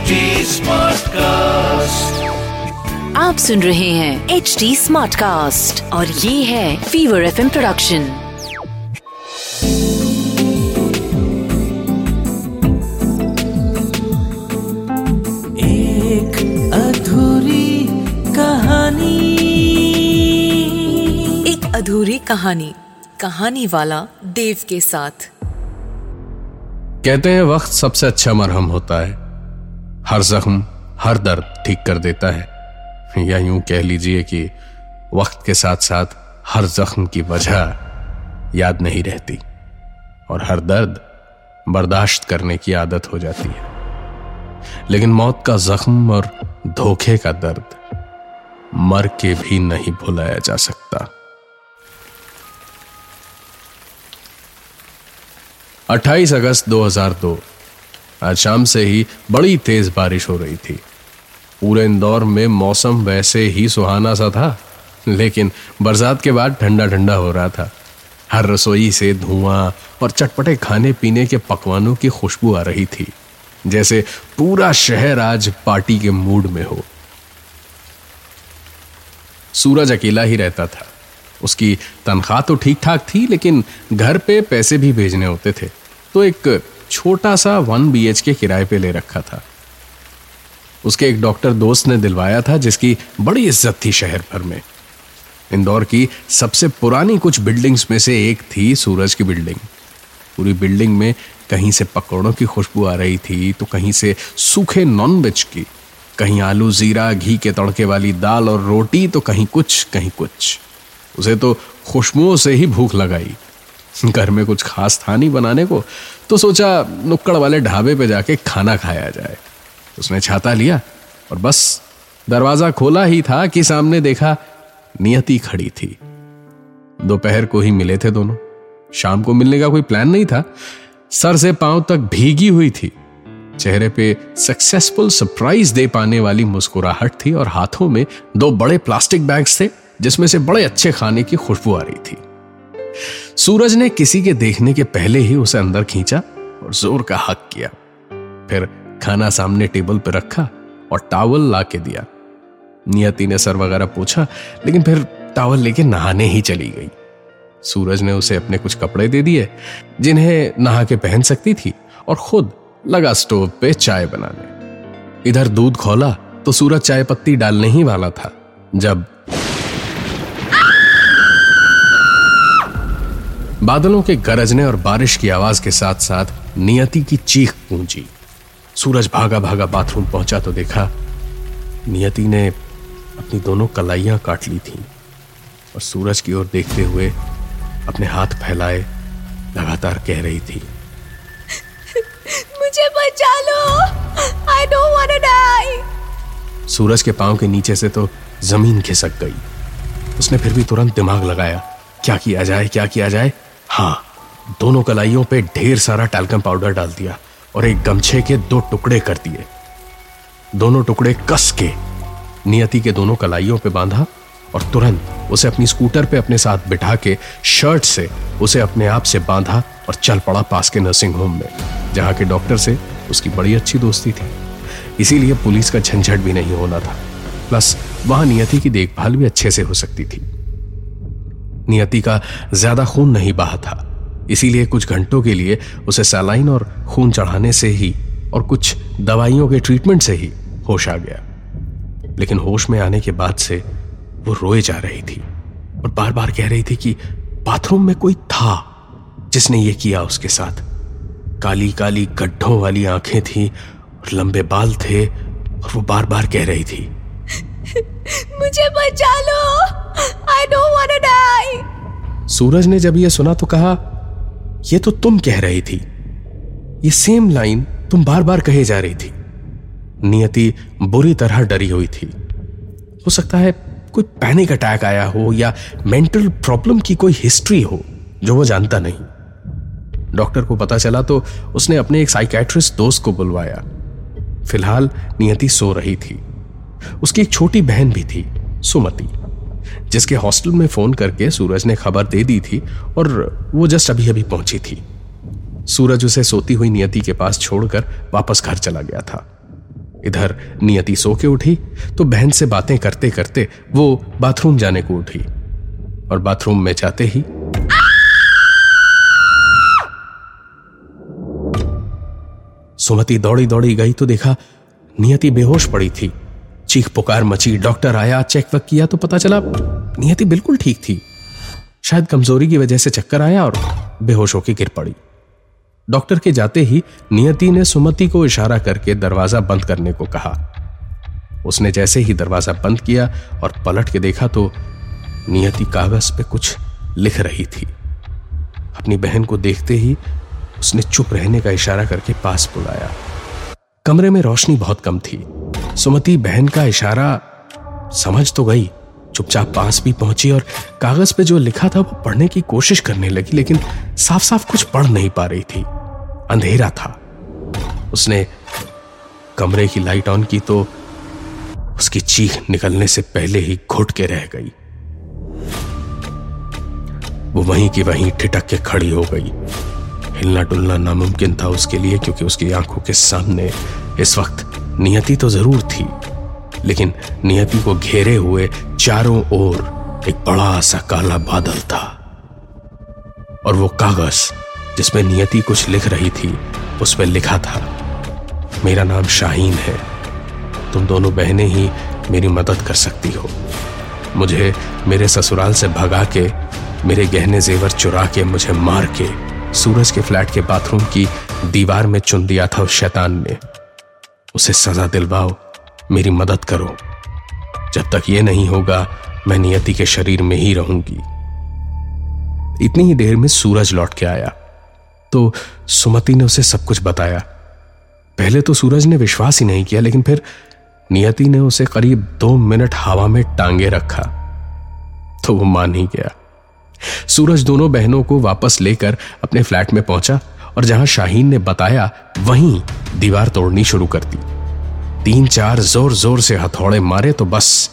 HD Smartcast. आप सुन रहे हैं एच डी स्मार्ट कास्ट और ये है फीवर एफ़ प्रोडक्शन एक अधूरी कहानी। एक अधूरी कहानी कहानी वाला देव के साथ। कहते हैं वक्त सबसे अच्छा मरहम होता है। हर जख्म, हर दर्द ठीक कर देता है। या यूँ कह लीजिए कि वक्त के साथ साथ हर जख्म की वजह याद नहीं रहती और हर दर्द बर्दाश्त करने की आदत हो जाती है। लेकिन मौत का जख्म और धोखे का दर्द मर के भी नहीं भुलाया जा सकता। 28 अगस्त 2002 आज शाम से ही बड़ी तेज बारिश हो रही थी। पूरे इंदौर में मौसम वैसे ही सुहाना सा था, लेकिन बरसात के बाद ठंडा ठंडा हो रहा था। हर रसोई से धुआँ और चटपटे खाने पीने के पकवानों की खुशबू आ रही थी, जैसे पूरा शहर आज पार्टी के मूड में हो। सूरज अकेला ही रहता था। उसकी तनख्वाह तो ठीक ठाक थी, लेकिन घर पे पैसे भी भेजने होते थे। तो एक छोटा सा वन बीएच के किराए पे ले रखा था। उसके एक डॉक्टर दोस्त ने दिलवाया था, जिसकी बड़ी इज़्ज़त थी शहर भर में। इंदौर की सबसे पुरानी कुछ बिल्डिंग्स में से एक थी सूरज की बिल्डिंग। पूरी बिल्डिंग में कहीं से पकौड़ों की खुशबू आ रही थी तो कहीं से सूखे नॉन वेज की, कहीं आलू जीरा, घी के तड़के वाली दाल और रोटी तो कहीं कुछ कहीं कुछ। उसे तो खुशबुओं से ही भूख लगाई। घर में कुछ खास था नहीं बनाने को तो सोचा नुक्कड़ वाले ढाबे पे जाके खाना खाया जाए। उसने छाता लिया और बस दरवाज़ा खोला ही था कि सामने देखा नियति खड़ी थी। दोपहर को ही मिले थे दोनों। शाम को मिलने का कोई प्लान नहीं था। सर से पाँव तक भीगी हुई थी। चेहरे पे सक्सेसफुल सरप्राइज़ दे पाने वाली मुस्कुराहट थी और हाथों में दो बड़े प्लास्टिक बैग्स थे, जिसमें से बड़े अच्छे खाने की खुशबू आ रही थी। सूरज ने किसी के देखने के पहले ही उसे अंदर खींचा और ज़ोर का हक किया। फिर खाना सामने टेबल पर रखा और टावल ला के दिया। नियति ने सर वगैरह पूछा, लेकिन फिर टावल लेके नहाने ही चली गई। सूरज ने उसे अपने कुछ कपड़े दे दिए, जिन्हें नहा के पहन सकती थी, और खुद लगा स्टोव पे चाय बनाने। इधर दूध खोला तो सूरज चाय पत्ती डालने ही वाला था, जब बादलों के गरजने और बारिश की आवाज़ के साथ साथ नियति की चीख गूंजी। सूरज भागा भागा बाथरूम पहुँचा तो देखा नियति ने अपनी दोनों कलाइयाँ काट ली थीं और सूरज की ओर देखते हुए अपने हाथ फैलाए लगातार कह रही थी। मुझे बचा लो। I don't want to die सूरज के पाँव के नीचे से तो ज़मीन खिसक गई। उसने फिर भी तुरंत दिमाग लगाया क्या किया जाए क्या किया जाए? हाँ दोनों कलाइयों पे ढेर सारा टैल्कम पाउडर डाल दिया और एक गमछे के दो टुकड़े कर दिए। दोनों टुकड़े कस के नियति के दोनों कलाइयों पे बांधा और तुरंत उसे अपनी स्कूटर पे अपने साथ बिठा के शर्ट से उसे अपने आप से बांधा और चल पड़ा पास के नर्सिंग होम में, जहाँ के डॉक्टर से उसकी बड़ी अच्छी दोस्ती थी। इसीलिए पुलिस का झंझट भी नहीं होना था। प्लस वहाँ नियति की देखभाल भी अच्छे से हो सकती थी। नियति का ज़्यादा खून नहीं बहा था। इसीलिए कुछ घंटों के लिए उसे सलाइन और खून चढ़ाने से ही और कुछ दवाइयों के ट्रीटमेंट से ही होश आ गया। लेकिन होश में आने के बाद से वो रोए जा रही थी और बार बार कह रही थी कि बाथरूम में कोई था जिसने ये किया उसके साथ। काली काली गड्ढों वाली आँखें थी और लंबे बाल थे और वो बार बार कह रही थी, मुझे बचा लो। I don't want to die Suraj ने जब यह सुना तो कहा यह तो तुम कह रही थी। ये सेम लाइन तुम बार बार कहे जा रही थी। नियति बुरी तरह डरी हुई थी। हो सकता है कोई पैनिक अटैक आया हो या मेंटल प्रॉब्लम की कोई हिस्ट्री हो, जो वो जानता नहीं। डॉक्टर को पता चला तो उसने अपने एक साइकेट्रिस्ट दोस्त को बुलवाया। फ़िलहाल नियति सो रही थी। उसकी एक छोटी बहन भी थी, सुमति। जिसके हॉस्टल में फ़ोन करके सूरज ने खबर दे दी थी और वो जस्ट अभी अभी पहुँची थी। सूरज उसे सोती हुई नियति के पास छोड़कर वापस घर चला गया था। इधर नियति सो के उठी तो बहन से बातें करते करते वो बाथरूम जाने को उठी और बाथरूम में जाते ही सुमति दौड़ी दौड़ी गई तो देखा नियति बेहोश पड़ी थी। चीख पुकार मची, डॉक्टर आया, चेक वक किया तो पता चला नियति बिल्कुल ठीक थी। शायद कमज़ोरी की वजह से चक्कर आया और बेहोश होकर गिर पड़ी। डॉक्टर के जाते ही नियति ने सुमति को इशारा करके दरवाज़ा बंद करने को कहा। उसने जैसे ही दरवाज़ा बंद किया और पलट के देखा तो नियति कागज़ पे कुछ लिख रही थी। अपनी बहन को देखते ही उसने चुप रहने का इशारा करके पास बुलाया। कमरे में रोशनी बहुत कम थी। सुमति बहन का इशारा, समझ तो गई, चुपचाप पास भी पहुँची और कागज़ पे जो लिखा था वो पढ़ने की कोशिश करने लगी, लेकिन साफ़ साफ़ कुछ पढ़ नहीं पा रही थी। अंधेरा था। उसने कमरे की लाइट ऑन की तो उसकी चीख निकलने से पहले ही घुट के रह गई। वो वहीं की वहीं ठिटक के खड़ी हो गई। हिलना डुलना नामुमकिन था उसके लिए क्योंकि उसकी आँखों के सामने इस वक्त नियति तो ज़रूर थी। लेकिन नियति को घेरे हुए चारों ओर एक बड़ा सा काला बादल था। और वो कागज़ जिसमें नियति कुछ लिख रही थी, उस पर लिखा था, मेरा नाम शाहीन है। तुम दोनों बहनें ही मेरी मदद कर सकती हो। मुझे मेरे ससुराल से भगा के, मेरे गहने जेवर चुरा के मुझे मार के सूरज के फ्लैट के बाथरूम की दीवार में चुन दिया था उस शैतान ने। उसे सजा दिलवाओ, मेरी मदद करो। जब तक ये नहीं होगा, मैं नियति के शरीर में ही रहूँगी। इतनी ही देर में सूरज लौट के आया। तो सुमति ने उसे सब कुछ बताया। पहले तो सूरज ने विश्वास ही नहीं किया, लेकिन फिर नियति ने उसे करीब दो मिनट हवा में टांगे रखा। तो वो मान ही गया। सूरज दोनों बहनों को वापस लेकर अपने फ्लैट में पहुँचा और जहाँ शाहीन ने बताया, वहीं दीवार तोड़नी शुरू कर दी। तीन चार ज़ोर ज़ोर से हथौड़े मारे तो बस,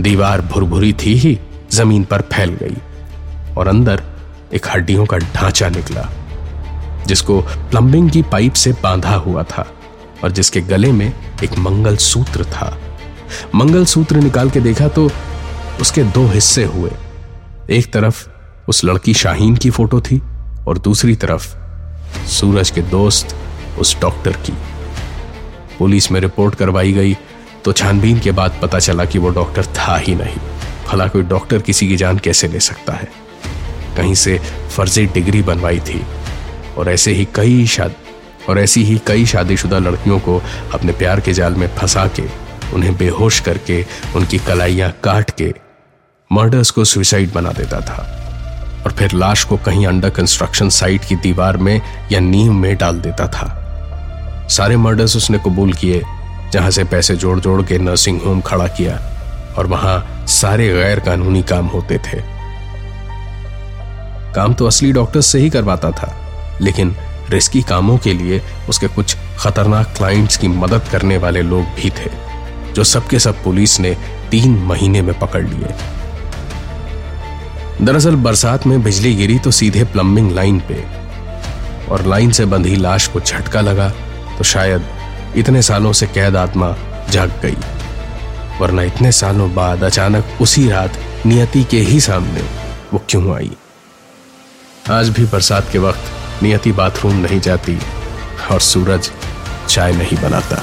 दीवार भुरभुरी थी ही, ज़मीन पर फैल गई और अंदर एक हड्डियों का ढांचा निकला, जिसको प्लम्बिंग की पाइप से बांधा हुआ था और जिसके गले में एक मंगल सूत्र था। मंगल सूत्र निकाल के देखा तो उसके दो हिस्से हुए। एक तरफ़ उस लड़की शाहीन की फ़ोटो थी और दूसरी तरफ़ सूरज के दोस्त उस डॉक्टर की। पुलिस में रिपोर्ट करवाई गई तो छानबीन के बाद पता चला कि वो डॉक्टर था ही नहीं। भला कोई डॉक्टर किसी की जान कैसे ले सकता है? कहीं से फर्जी डिग्री बनवाई थी और ऐसे ही कई शाद, और ऐसी ही कई शादीशुदा लड़कियों को अपने प्यार के जाल में फंसा के, उन्हें बेहोश करके, उनकी कलाइयाँ काट के, मर्डर्स को सुसाइड बना देता था। और फिर लाश को कहीं अंडर कंस्ट्रक्शन साइट की दीवार में या नींव में डाल देता था। सारे मर्डर्स उसने कबूल किए, जहाँ से पैसे जोड़ जोड़ के नर्सिंग होम खड़ा किया और वहाँ सारे गैर कानूनी काम होते थे। काम तो असली डॉक्टर से ही करवाता था, लेकिन रिस्की कामों के लिए उसके कुछ खतरनाक क्लाइंट्स की मदद करने वाले लोग भी थे, जो सबके सब पुलिस ने तीन महीने में पकड़ लिए। दरअसल बरसात में बिजली गिरी तो सीधे प्लम्बिंग लाइन पे। और लाइन से बंधी लाश को झटका लगा तो शायद इतने सालों से कैद आत्मा जाग गई। वरना इतने सालों बाद अचानक उसी रात नियति के ही सामने वो क्यों आई? आज भी बरसात के वक्त नियति बाथरूम नहीं जाती और सूरज चाय नहीं बनाता।